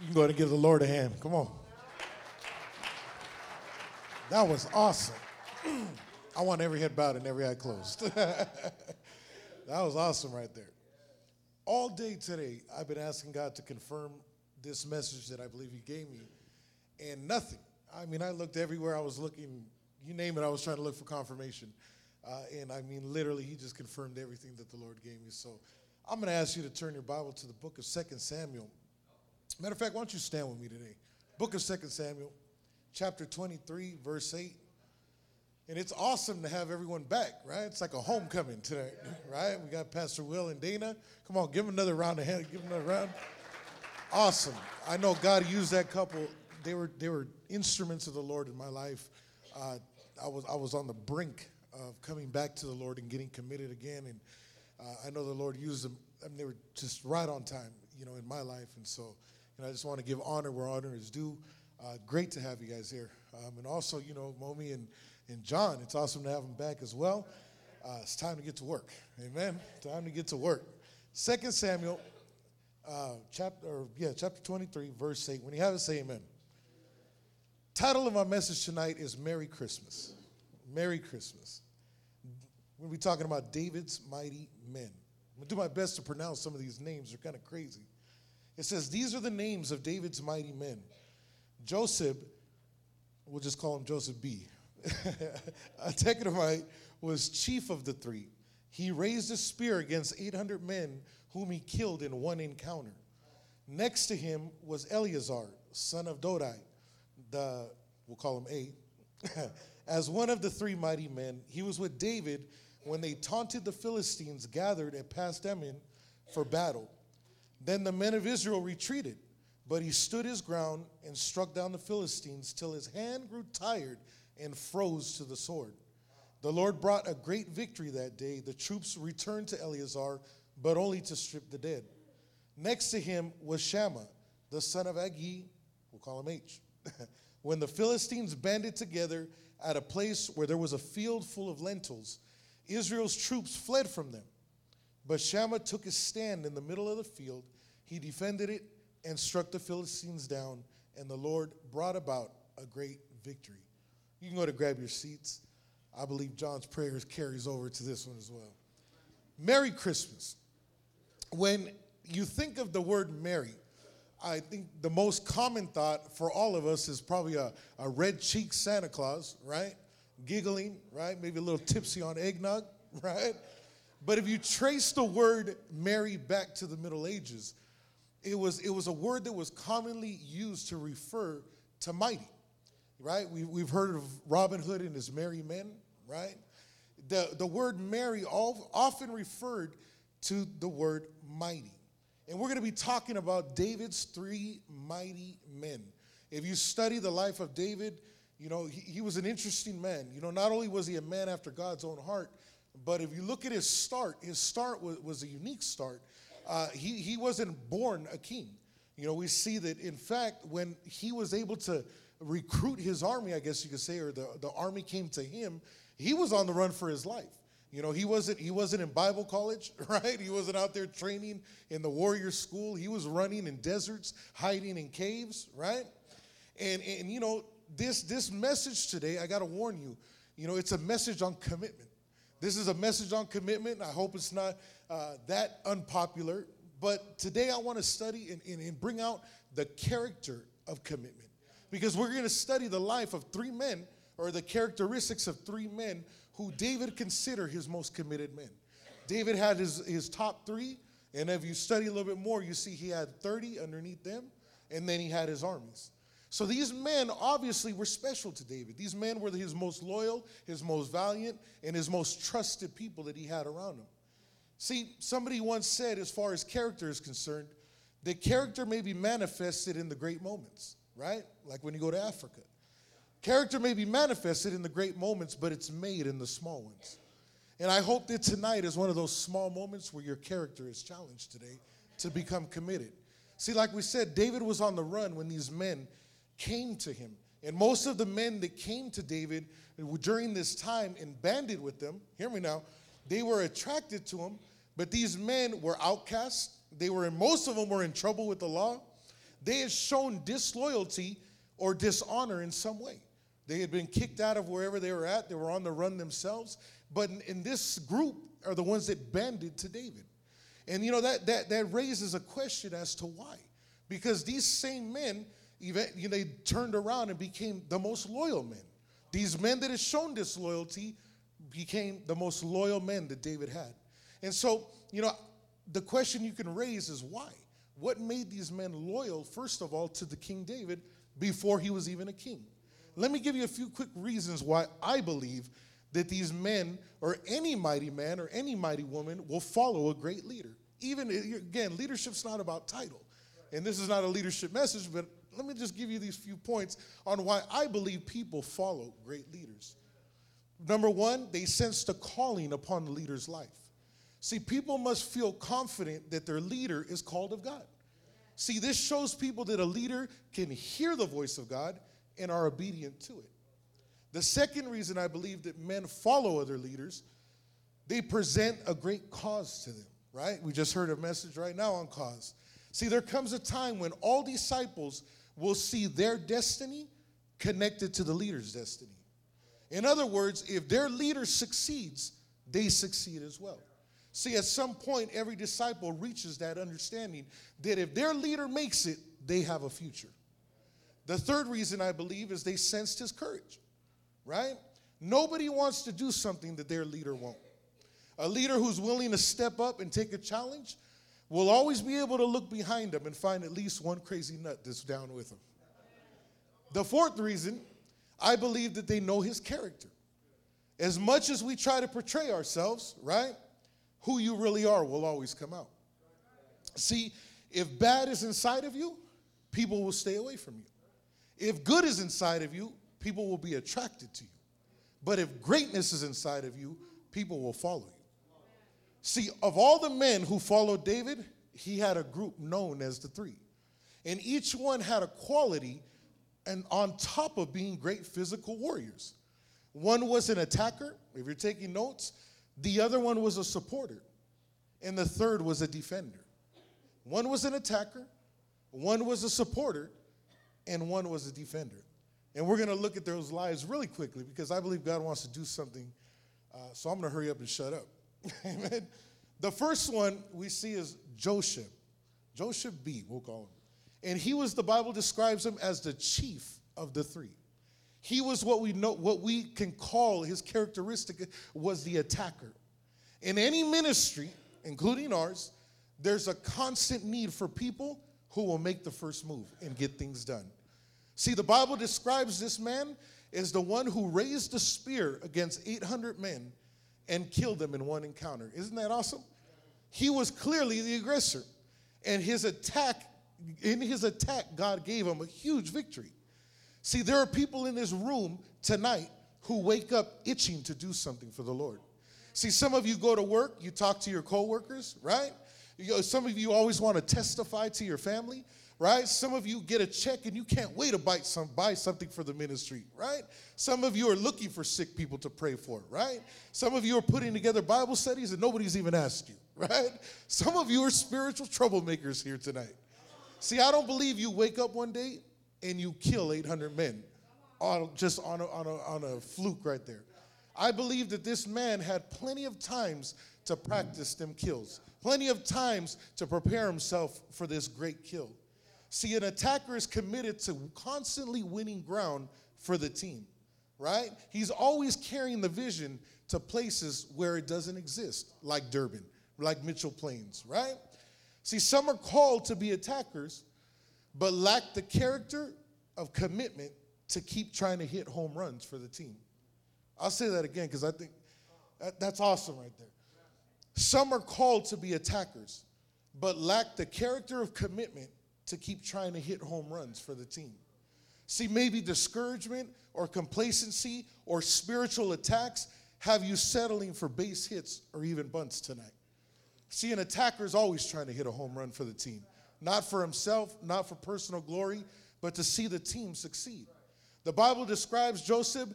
You can go ahead and give the Lord a hand. Come on. That was awesome. I want every head bowed and every eye closed. that was awesome right there. All day today, I've been asking God to confirm this message that I believe He gave me, and nothing. I mean, I looked everywhere I was looking, you name it, I was trying to look for confirmation. Uh, and I mean, literally, He just confirmed everything that the Lord gave me. So I'm going to ask you to turn your Bible to the book of 2 Samuel. Matter of fact, why don't you stand with me today? Book of 2 Samuel, chapter 23, verse 8. And it's awesome to have everyone back, right? It's like a homecoming today, right? We got Pastor Will and Dana. Come on, give them another round of hand. Give them another round. Awesome. I know God used that couple. They were they were instruments of the Lord in my life. Uh, I was I was on the brink of coming back to the Lord and getting committed again, and uh, I know the Lord used them. I mean, they were just right on time, you know, in my life, and so know, I just want to give honor where honor is due. Uh, great to have you guys here, um, and also, you know, Momi and and John. It's awesome to have them back as well. Uh, it's time to get to work. Amen. Time to get to work. Second Samuel, uh, chapter or, yeah, chapter 23, verse 8. When you have it, say amen. Title of my message tonight is Merry Christmas. Merry Christmas. We'll be talking about David's mighty men. I'm gonna do my best to pronounce some of these names. They're kind of crazy. It says, These are the names of David's mighty men. Josheb, we'll just call him Josheb B. a Tekonomite was chief of the three. He raised a spear against 800 men whom he killed in one encounter. Next to him was Eleazar, son of Dodai, the, we'll call him A. As one of the three mighty men, he was with David when they taunted the Philistines gathered at Pasdammim for battle. Then the men of Israel retreated, but he stood his ground and struck down the Philistines till his hand grew tired and froze to the sword. The Lord brought a great victory that day. The troops returned to Eleazar, but only to strip the dead. Next to him was Shammah, the son of Agee, we'll call him H. when the Philistines banded together at a place where there was a field full of lentils, Israel's troops fled from them. But Shammah took his stand in the middle of the field. He defended it and struck the Philistines down, and the Lord brought about a great victory. You can go to grab your seats. I believe John's prayers carries over to this one as well. Merry Christmas. When you think of the word merry, I think the most common thought for all of us is probably a, a red cheeked Santa Claus, right? Giggling, right? Maybe a little tipsy on eggnog, right? But if you trace the word merry back to the Middle Ages, it was, it was a word that was commonly used to refer to mighty right? We, we've heard of Robin Hood and his merry men, right? The, the word merry often referred to the word mighty. And we're going to be talking about David's three mighty men. If you study the life of David, you know, he, he was an interesting man. You know, not only was he a man after God's own heart, but if you look at his start, his start was, was a unique start. Uh, he, he wasn't born a king. You know, we see that, in fact, when he was able to recruit his army, I guess you could say, or the, the army came to him, he was on the run for his life. You know, he wasn't he wasn't in Bible college, right? He wasn't out there training in the warrior school. He was running in deserts, hiding in caves, right? And and you know, this this message today, I got to warn you, you know, it's a message on commitment. This is a message on commitment. I hope it's not uh, that unpopular. But today I want to study and, and, and bring out the character of commitment because we're going to study the life of three men or the characteristics of three men who David considered his most committed men. David had his, his top three, and if you study a little bit more, you see he had 30 underneath them, and then he had his armies. So these men obviously were special to David. These men were his most loyal, his most valiant, and his most trusted people that he had around him. See, somebody once said, as far as character is concerned, that character may be manifested in the great moments right? Like when you go to Africa. Character may be manifested in the great moments, but it's made in the small ones. And I hope that tonight is one of those small moments where your character is challenged today to become committed. See, like we said, David was on the run when these men came to him. And most of the men that came to David during this time and banded with them, hear me now, they were attracted to him, but these men were outcasts. They were, most of them were in trouble with the law. they had shown disloyalty or dishonor in some way. They had been kicked out of wherever they were at, they were on the run themselves. But in, in this group are the ones that banded to David. And you know, that, that, that raises a question as to why. Because these same men, even, you know, they turned around and became the most loyal men. These men that had shown disloyalty became the most loyal men that David had. And so, you know, the question you can raise is why? What made these men loyal, first of all, to the King David before he was even a king? Let me give you a few quick reasons why I believe that these men, or any mighty man or any mighty woman, will follow a great leader. Even again, leadership's not about title. And this is not a leadership message, but let me just give you these few points on why I believe people follow great leaders. Number one, they sense the calling upon the leader's life. See, people must feel confident that their leader is called of God. See, this shows people that a leader can hear the voice of God and are obedient to it. The second reason I believe that men follow other leaders, they present a great cause to them, right? We just heard a message right now on cause. See, there comes a time when all disciples will see their destiny connected to the leader's destiny. In other words, if their leader succeeds, they succeed as well. See, at some point, every disciple reaches that understanding that if their leader makes it, they have a future. The third reason I believe is they sensed his courage, right? Nobody wants to do something that their leader won't. A leader who's willing to step up and take a challenge will always be able to look behind him and find at least one crazy nut that's down with him. The fourth reason, I believe that they know his character. As much as we try to portray ourselves, right? Who you really are will always come out. See, if bad is inside of you, people will stay away from you. If good is inside of you, people will be attracted to you. But if greatness is inside of you, people will follow you. See, of all the men who followed David, he had a group known as the three. And each one had a quality and on top of being great physical warriors. One was an attacker, if you're taking notes, the other one was a supporter, and the third was a defender. One was an attacker, one was a supporter, and one was a defender. And we're going to look at those lives really quickly because I believe God wants to do something. Uh, so I'm going to hurry up and shut up. Amen. The first one we see is Josheb. Josheb B, we'll call him. And he was, the Bible describes him as the chief of the three. He was what we know, what we can call his characteristic was the attacker. In any ministry, including ours, there's a constant need for people who will make the first move and get things done. See, the Bible describes this man as the one who raised the spear against 800 men and killed them in one encounter. Isn't that awesome? He was clearly the aggressor. And his attack, in his attack, God gave him a huge victory. See, there are people in this room tonight who wake up itching to do something for the Lord. See, some of you go to work, you talk to your coworkers, right? Some of you always want to testify to your family right? Some of you get a check and you can't wait to buy, some, buy something for the ministry, right? Some of you are looking for sick people to pray for, right? Some of you are putting together Bible studies and nobody's even asked you, right? Some of you are spiritual troublemakers here tonight. See, I don't believe you wake up one day and you kill 800 men on, just on a, on, a, on a fluke right there. I believe that this man had plenty of times to practice them kills, plenty of times to prepare himself for this great kill. See, an attacker is committed to constantly winning ground for the team, right? He's always carrying the vision to places where it doesn't exist, like Durban, like Mitchell Plains, right? See, some are called to be attackers, but lack the character of commitment to keep trying to hit home runs for the team. I'll say that again because I think that, that's awesome right there. Some are called to be attackers, but lack the character of commitment to keep trying to hit home runs for the team. See, maybe discouragement or complacency or spiritual attacks have you settling for base hits or even bunts tonight. See, an attacker is always trying to hit a home run for the team, not for himself, not for personal glory, but to see the team succeed. The Bible describes Josheb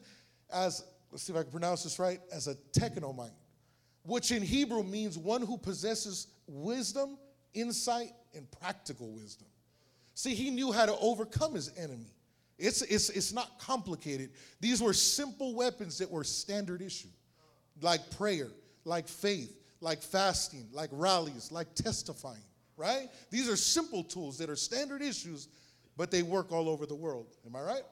as, let's see if I can pronounce this right, as a technomite, which in Hebrew means one who possesses wisdom, insight, and practical wisdom. See, he knew how to overcome his enemy. It's, it's, it's not complicated. These were simple weapons that were standard issue, like prayer, like faith, like fasting, like rallies, like testifying, right? These are simple tools that are standard issues, but they work all over the world. Am I right?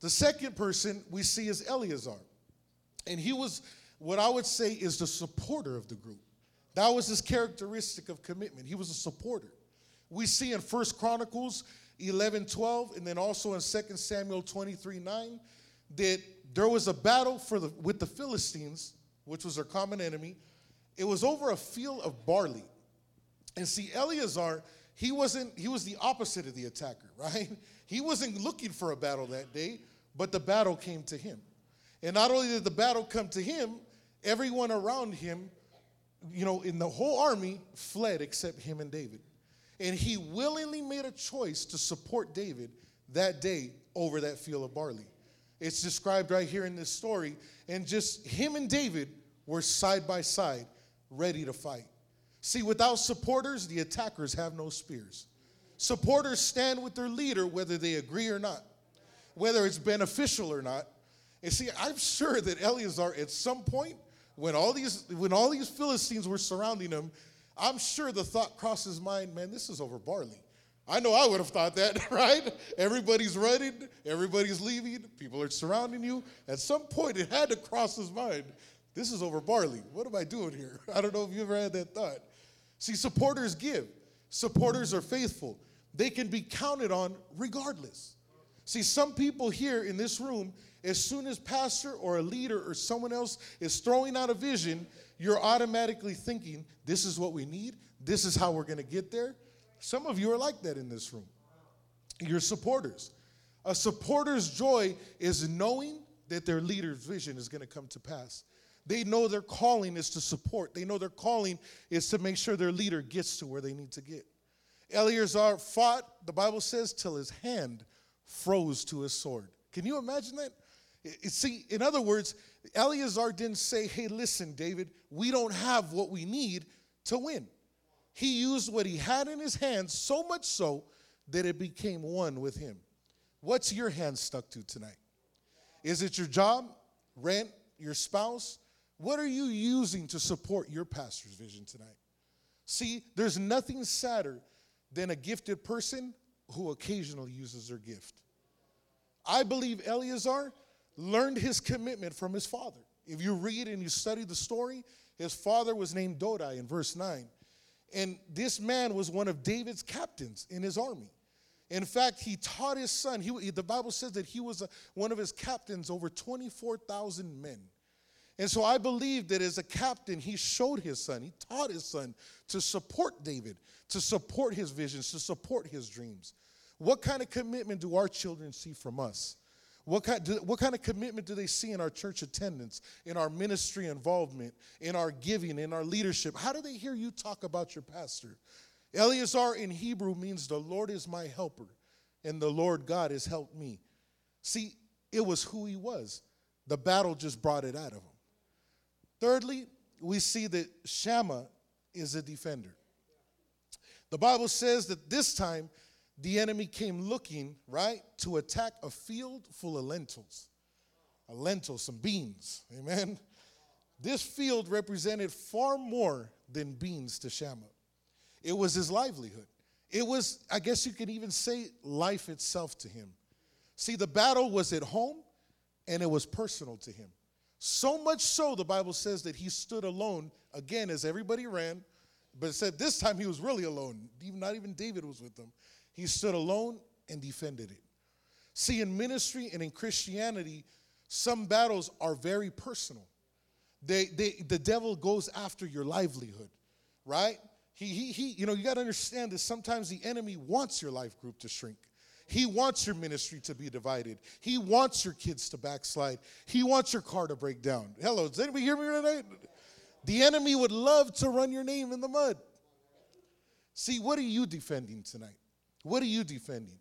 The second person we see is Eleazar. And he was what I would say is the supporter of the group. That was his characteristic of commitment. He was a supporter. We see in First Chronicles 11, 12, and then also in 2 Samuel 23, 9, that there was a battle for the, with the Philistines, which was their common enemy. It was over a field of barley. And see, Eleazar, he wasn't, he was the opposite of the attacker, right? He wasn't looking for a battle that day, but the battle came to him. And not only did the battle come to him, everyone around him, you know, in the whole army fled except him and David. And he willingly made a choice to support David that day over that field of barley. It's described right here in this story. And just him and David were side by side, ready to fight. See, without supporters, the attackers have no spears. Supporters stand with their leader whether they agree or not, whether it's beneficial or not. And see, I'm sure that Eleazar at some point, when all these when all these Philistines were surrounding him, I'm sure the thought crossed his mind, man, this is over barley. I know I would have thought that, right? Everybody's running, everybody's leaving, people are surrounding you. At some point, it had to cross his mind, this is over barley. What am I doing here? I don't know if you ever had that thought. See, supporters give, supporters are faithful. They can be counted on regardless. See, some people here in this room, as soon as pastor or a leader or someone else is throwing out a vision, you're automatically thinking, this is what we need, this is how we're going to get there. Some of you are like that in this room. You're supporters. A supporter's joy is knowing that their leader's vision is going to come to pass. They know their calling is to support. They know their calling is to make sure their leader gets to where they need to get. Eleazar fought, the Bible says, till his hand froze to his sword. Can you imagine that? See, in other words, Eleazar didn't say, hey, listen, David, we don't have what we need to win. He used what he had in his hands so much so that it became one with him. What's your hand stuck to tonight? Is it your job, rent, your spouse? What are you using to support your pastor's vision tonight? See, there's nothing sadder than a gifted person who occasionally uses their gift. I believe Eleazar learned his commitment from his father. If you read and you study the story, his father was named Dodai in verse 9. And this man was one of David's captains in his army. In fact, he taught his son, he, the Bible says that he was a, one of his captains over 24,000 men. And so I believe that as a captain, he showed his son, he taught his son to support David, to support his visions, to support his dreams. What kind of commitment do our children see from us? What kind, do, what kind of commitment do they see in our church attendance, in our ministry involvement, in our giving, in our leadership? How do they hear you talk about your pastor? Eleazar in Hebrew means the Lord is my helper, and the Lord God has helped me. See, it was who he was. The battle just brought it out of him. Thirdly, we see that Shammah is a defender. The Bible says that this time the enemy came looking, right, to attack a field full of lentils. A lentil, some beans. Amen. This field represented far more than beans to Shammah. It was his livelihood. It was, I guess you could even say, life itself to him. See, the battle was at home and it was personal to him. So much so, the Bible says that he stood alone again as everybody ran, but said this time he was really alone. Not even David was with him. He stood alone and defended it. See, in ministry and in Christianity, some battles are very personal. They, they, the devil goes after your livelihood, right? He, he, he, you know, you got to understand that sometimes the enemy wants your life group to shrink. He wants your ministry to be divided. He wants your kids to backslide. He wants your car to break down. Hello, does anybody hear me tonight? The enemy would love to run your name in the mud. See, what are you defending tonight? What are you defending?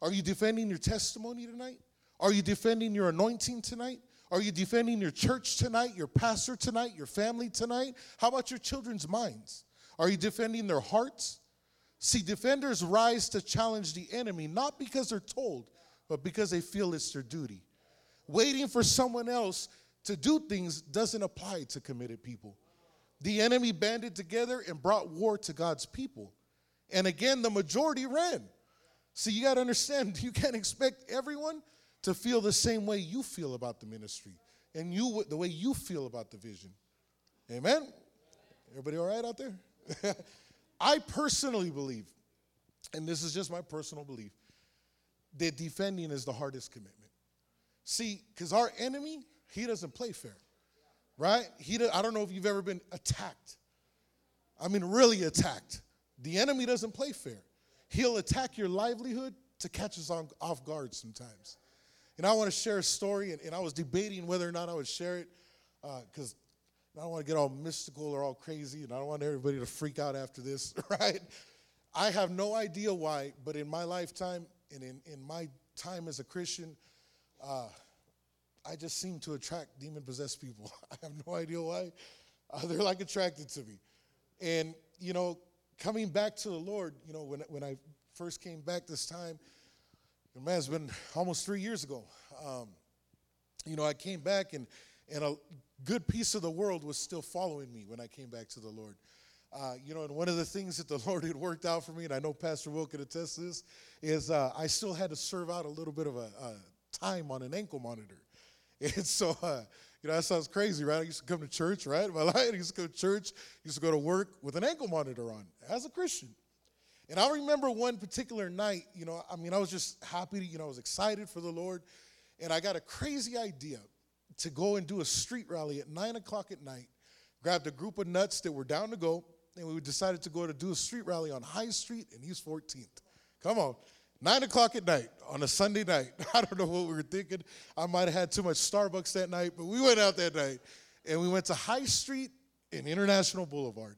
Are you defending your testimony tonight? Are you defending your anointing tonight? Are you defending your church tonight, your pastor tonight, your family tonight? How about your children's minds? Are you defending their hearts? See, defenders rise to challenge the enemy not because they're told, but because they feel it's their duty. Waiting for someone else to do things doesn't apply to committed people. The enemy banded together and brought war to God's people. And again, the majority ran. See, you got to understand, you can't expect everyone to feel the same way you feel about the ministry and you the way you feel about the vision. Amen? Everybody all right out there? I personally believe, and this is just my personal belief, that defending is the hardest commitment. See, because our enemy, he doesn't play fair, right? He, I don't know if you've ever been attacked. I mean, really attacked. The enemy doesn't play fair. He'll attack your livelihood to catch us on, off guard sometimes. And I want to share a story, and, and, I was debating whether or not I would share it because uh, I don't want to get all mystical or all crazy, and I don't want everybody to freak out after this, right? I have no idea why, but in my lifetime and in, in my time as a Christian, uh, I just seem to attract demon possessed people. I have no idea why. Uh, they're like attracted to me. And, you know, coming back to the Lord, you know, when, when I first came back this time, man, it's been almost three years ago. Um, you know, I came back and, and a good piece of the world was still following me when I came back to the Lord. Uh, you know, and one of the things that the Lord had worked out for me, and I know Pastor Will could attest to this, is uh, I still had to serve out a little bit of a, a time on an ankle monitor. And so, uh, you know, that sounds crazy, right? I used to come to church, right? My life, I used to go to church, used to go to work with an ankle monitor on as a Christian. And I remember one particular night, you know, I mean, I was just happy, you know, I was excited for the Lord. And I got a crazy idea to go and do a street rally at nine o'clock at night. Grabbed a group of nuts that were down to go, and we decided to go to do a street rally on High Street in East 14th. Come on. Nine o'clock at night on a Sunday night. I don't know what we were thinking. I might have had too much Starbucks that night, but we went out that night and we went to High Street and International Boulevard.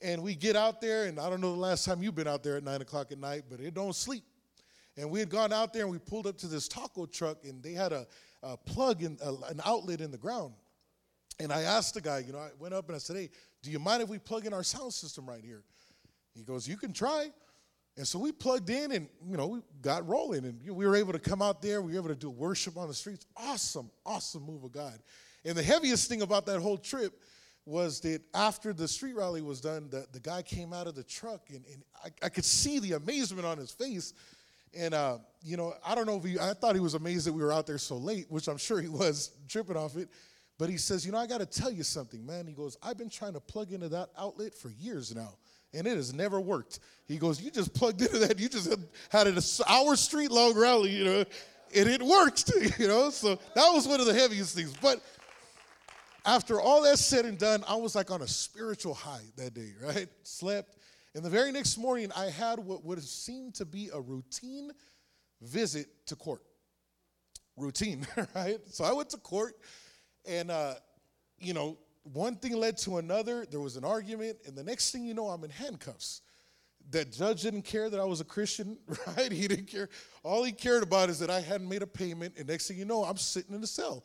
And we get out there, and I don't know the last time you've been out there at nine o'clock at night, but it don't sleep. And we had gone out there and we pulled up to this taco truck, and they had a, a plug in a, an outlet in the ground. And I asked the guy, you know, I went up and I said, "Hey, do you mind if we plug in our sound system right here?" He goes, "You can try." And so we plugged in and, you know, we got rolling and we were able to come out there. We were able to do worship on the streets. Awesome, awesome move of God. And the heaviest thing about that whole trip was that after the street rally was done, the, the guy came out of the truck and, and I, I could see the amazement on his face. And, uh, you know, I don't know if he, I thought he was amazed that we were out there so late, which I'm sure he was tripping off it. But he says, you know, I got to tell you something, man. He goes, I've been trying to plug into that outlet for years now and it has never worked. He goes, You just plugged into that, you just had an hour street long rally, you know, and it worked, you know. So that was one of the heaviest things. But after all that said and done, I was like on a spiritual high that day, right? Slept. And the very next morning, I had what would have seemed to be a routine visit to court. Routine, right? So I went to court, and, uh, you know, one thing led to another. There was an argument, and the next thing you know, I'm in handcuffs. That judge didn't care that I was a Christian, right? He didn't care. All he cared about is that I hadn't made a payment, and next thing you know, I'm sitting in the cell,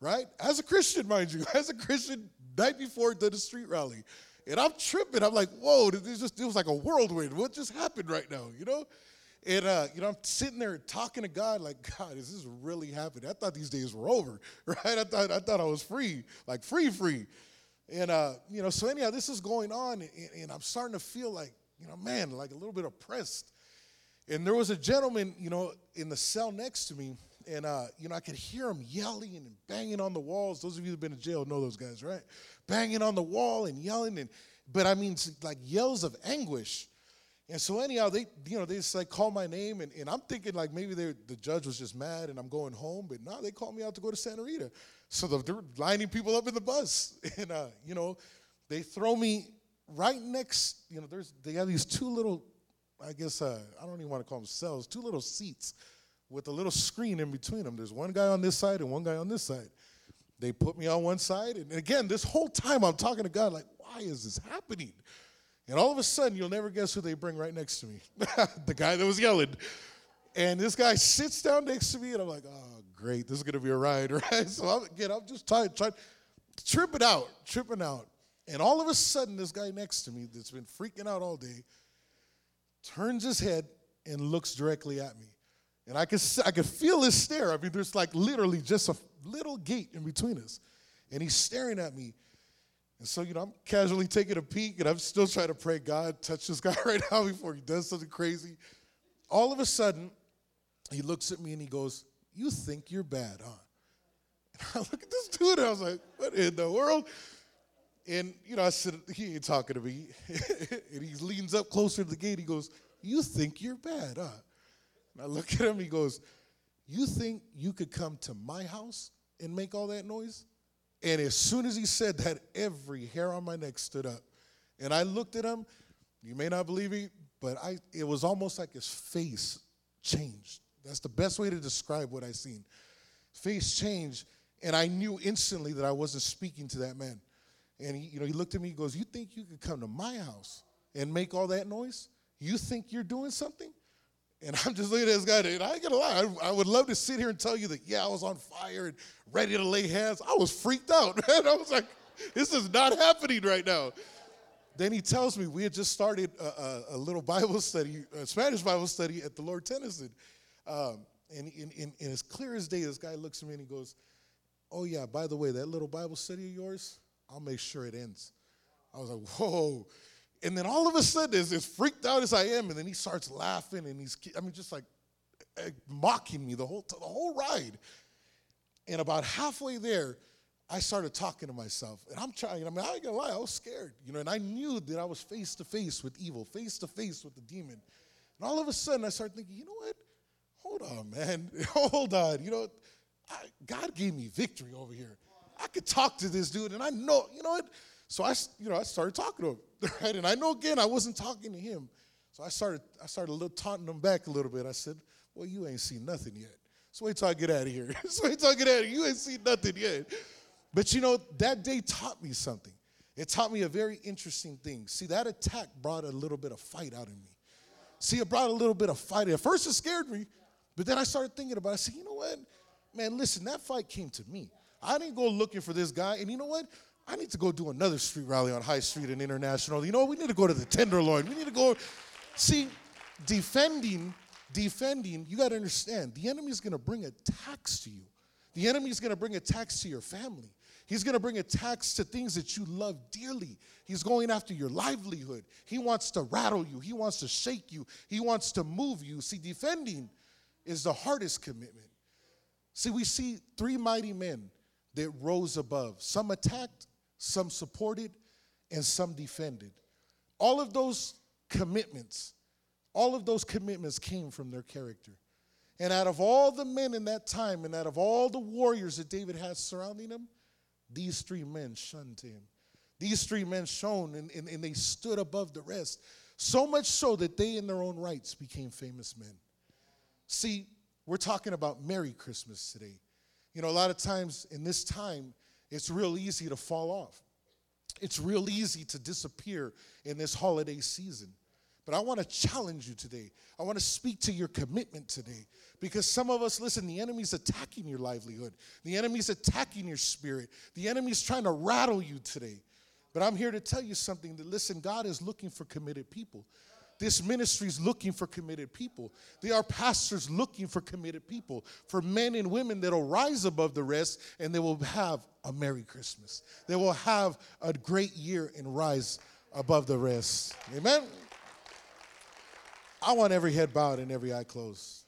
right? As a Christian, mind you, as a Christian, night before the street rally. And I'm tripping. I'm like, whoa, this just it was like a whirlwind. What just happened right now? You know? And uh, you know, I'm sitting there talking to God, like, God, is this really happening? I thought these days were over, right? I thought I thought I was free, like free, free. And uh, you know, so anyhow, this is going on, and, and, I'm starting to feel like, you know, man, like a little bit oppressed. And there was a gentleman, you know, in the cell next to me, and uh, you know, I could hear him yelling and banging on the walls. Those of you who've been in jail know those guys, right? Banging on the wall and yelling, and but I mean, like yells of anguish. And so anyhow, they you know they just like call my name, and, and I'm thinking like maybe the judge was just mad and I'm going home, but no, they called me out to go to Santa Rita. So they're lining people up in the bus, and uh, you know they throw me right next. You know, there's they have these two little, I guess uh, I don't even want to call them cells, two little seats with a little screen in between them. There's one guy on this side and one guy on this side. They put me on one side, and again, this whole time I'm talking to God like, why is this happening? And all of a sudden, you'll never guess who they bring right next to me the guy that was yelling. And this guy sits down next to me, and I'm like, oh, great, this is going to be a ride, right? So I'm, again, I'm just trying, trying, tripping out, tripping out. And all of a sudden, this guy next to me that's been freaking out all day turns his head, and looks directly at me. And I could, I could feel his stare. I mean, there's like literally just a little gate in between us. And he's staring at me. And so, you know, I'm casually taking a peek and I'm still trying to pray, God, touch this guy right now before he does something crazy. All of a sudden, he looks at me and he goes, You think you're bad, huh? And I look at this dude and I was like, What in the world? And, you know, I said, He ain't talking to me. and he leans up closer to the gate. He goes, You think you're bad, huh? And I look at him, he goes, You think you could come to my house and make all that noise? And as soon as he said that, every hair on my neck stood up. And I looked at him. You may not believe me, but I it was almost like his face changed. That's the best way to describe what I seen. Face changed, and I knew instantly that I wasn't speaking to that man. And he, you know, he looked at me. He goes, "You think you could come to my house and make all that noise? You think you're doing something?" And I'm just looking at this guy, and I ain't gonna lie, I, I, would love to sit here and tell you that, yeah, I was on fire and ready to lay hands. I was freaked out, man. I was like, this is not happening right now. Then he tells me we had just started a, a, a little Bible study, a Spanish Bible study at the Lord Tennyson. Um, and, and, and as clear as day, this guy looks at me and he goes, Oh, yeah, by the way, that little Bible study of yours, I'll make sure it ends. I was like, Whoa. And then all of a sudden, as, as freaked out as I am, and then he starts laughing and he's, I mean, just like eh, mocking me the whole, the whole ride. And about halfway there, I started talking to myself. And I'm trying, I mean, I ain't gonna lie, I was scared, you know, and I knew that I was face to face with evil, face to face with the demon. And all of a sudden, I started thinking, you know what? Hold on, man. Hold on. You know, I, God gave me victory over here. I could talk to this dude, and I know, you know what? So I, you know, I started talking to him, right? And I know again I wasn't talking to him. So I started, I started a little taunting him back a little bit. I said, "Well, you ain't seen nothing yet. So wait till I get out of here. so wait till I get out of here. You ain't seen nothing yet." But you know, that day taught me something. It taught me a very interesting thing. See, that attack brought a little bit of fight out in me. See, it brought a little bit of fight. At first, it scared me, but then I started thinking about it. I said, you know what? Man, listen, that fight came to me. I didn't go looking for this guy. And you know what? I need to go do another street rally on High Street and International. You know, we need to go to the Tenderloin. We need to go. See, defending, defending, you got to understand, the enemy is going to bring attacks to you. The enemy is going to bring attacks to your family. He's going to bring attacks to things that you love dearly. He's going after your livelihood. He wants to rattle you. He wants to shake you. He wants to move you. See, defending is the hardest commitment. See, we see three mighty men that rose above. Some attacked, some supported, and some defended. All of those commitments, all of those commitments came from their character. And out of all the men in that time, and out of all the warriors that David had surrounding him, these three men shunned him. These three men shone and, and, and they stood above the rest. So much so that they, in their own rights, became famous men. See, we're talking about Merry Christmas today. You know, a lot of times in this time, it's real easy to fall off. It's real easy to disappear in this holiday season. But I want to challenge you today. I want to speak to your commitment today. Because some of us, listen, the enemy's attacking your livelihood, the enemy's attacking your spirit, the enemy's trying to rattle you today. But I'm here to tell you something that, listen, God is looking for committed people. This ministry is looking for committed people. They are pastors looking for committed people, for men and women that will rise above the rest and they will have a Merry Christmas. They will have a great year and rise above the rest. Amen. I want every head bowed and every eye closed.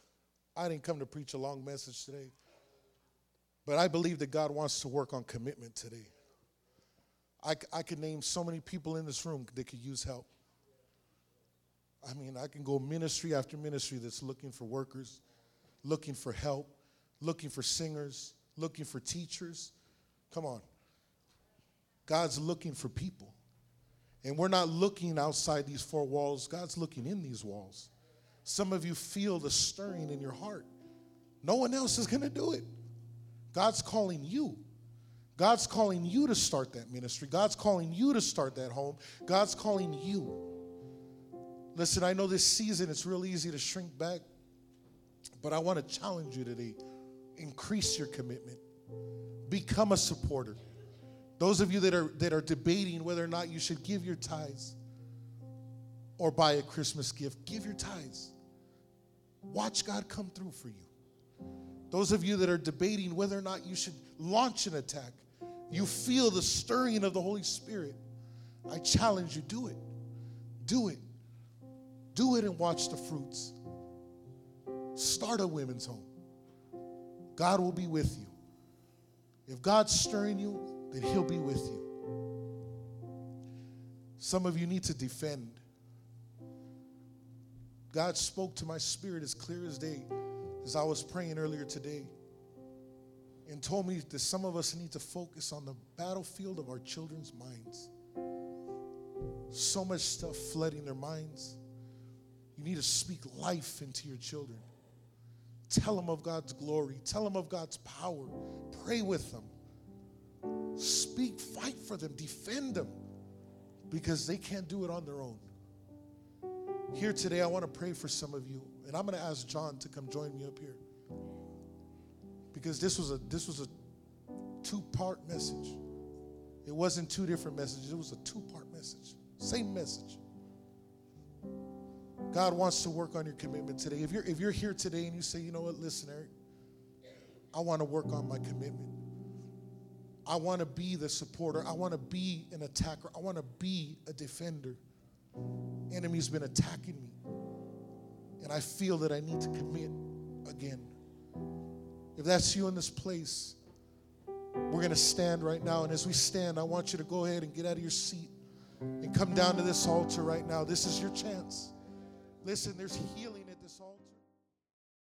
I didn't come to preach a long message today, but I believe that God wants to work on commitment today. I, I could name so many people in this room that could use help. I mean, I can go ministry after ministry that's looking for workers, looking for help, looking for singers, looking for teachers. Come on. God's looking for people. And we're not looking outside these four walls, God's looking in these walls. Some of you feel the stirring in your heart. No one else is going to do it. God's calling you. God's calling you to start that ministry. God's calling you to start that home. God's calling you. Listen, I know this season it's real easy to shrink back, but I want to challenge you today. Increase your commitment. Become a supporter. Those of you that are that are debating whether or not you should give your tithes, or buy a Christmas gift, give your tithes. Watch God come through for you. Those of you that are debating whether or not you should launch an attack, you feel the stirring of the Holy Spirit. I challenge you do it. Do it. Do it and watch the fruits. Start a women's home. God will be with you. If God's stirring you, then He'll be with you. Some of you need to defend. God spoke to my spirit as clear as day as I was praying earlier today and told me that some of us need to focus on the battlefield of our children's minds. So much stuff flooding their minds. You need to speak life into your children. Tell them of God's glory, tell them of God's power. Pray with them. Speak, fight for them, defend them because they can't do it on their own. Here today, I want to pray for some of you, and I'm going to ask John to come join me up here because this was a this was a two-part message. It wasn't two different messages. It was a two-part message. Same message. God wants to work on your commitment today. If you're if you're here today and you say, you know what, listen, Eric, I want to work on my commitment. I want to be the supporter. I want to be an attacker. I want to be a defender. Enemy's been attacking me. And I feel that I need to commit again. If that's you in this place, we're going to stand right now. And as we stand, I want you to go ahead and get out of your seat and come down to this altar right now. This is your chance. Listen, there's healing.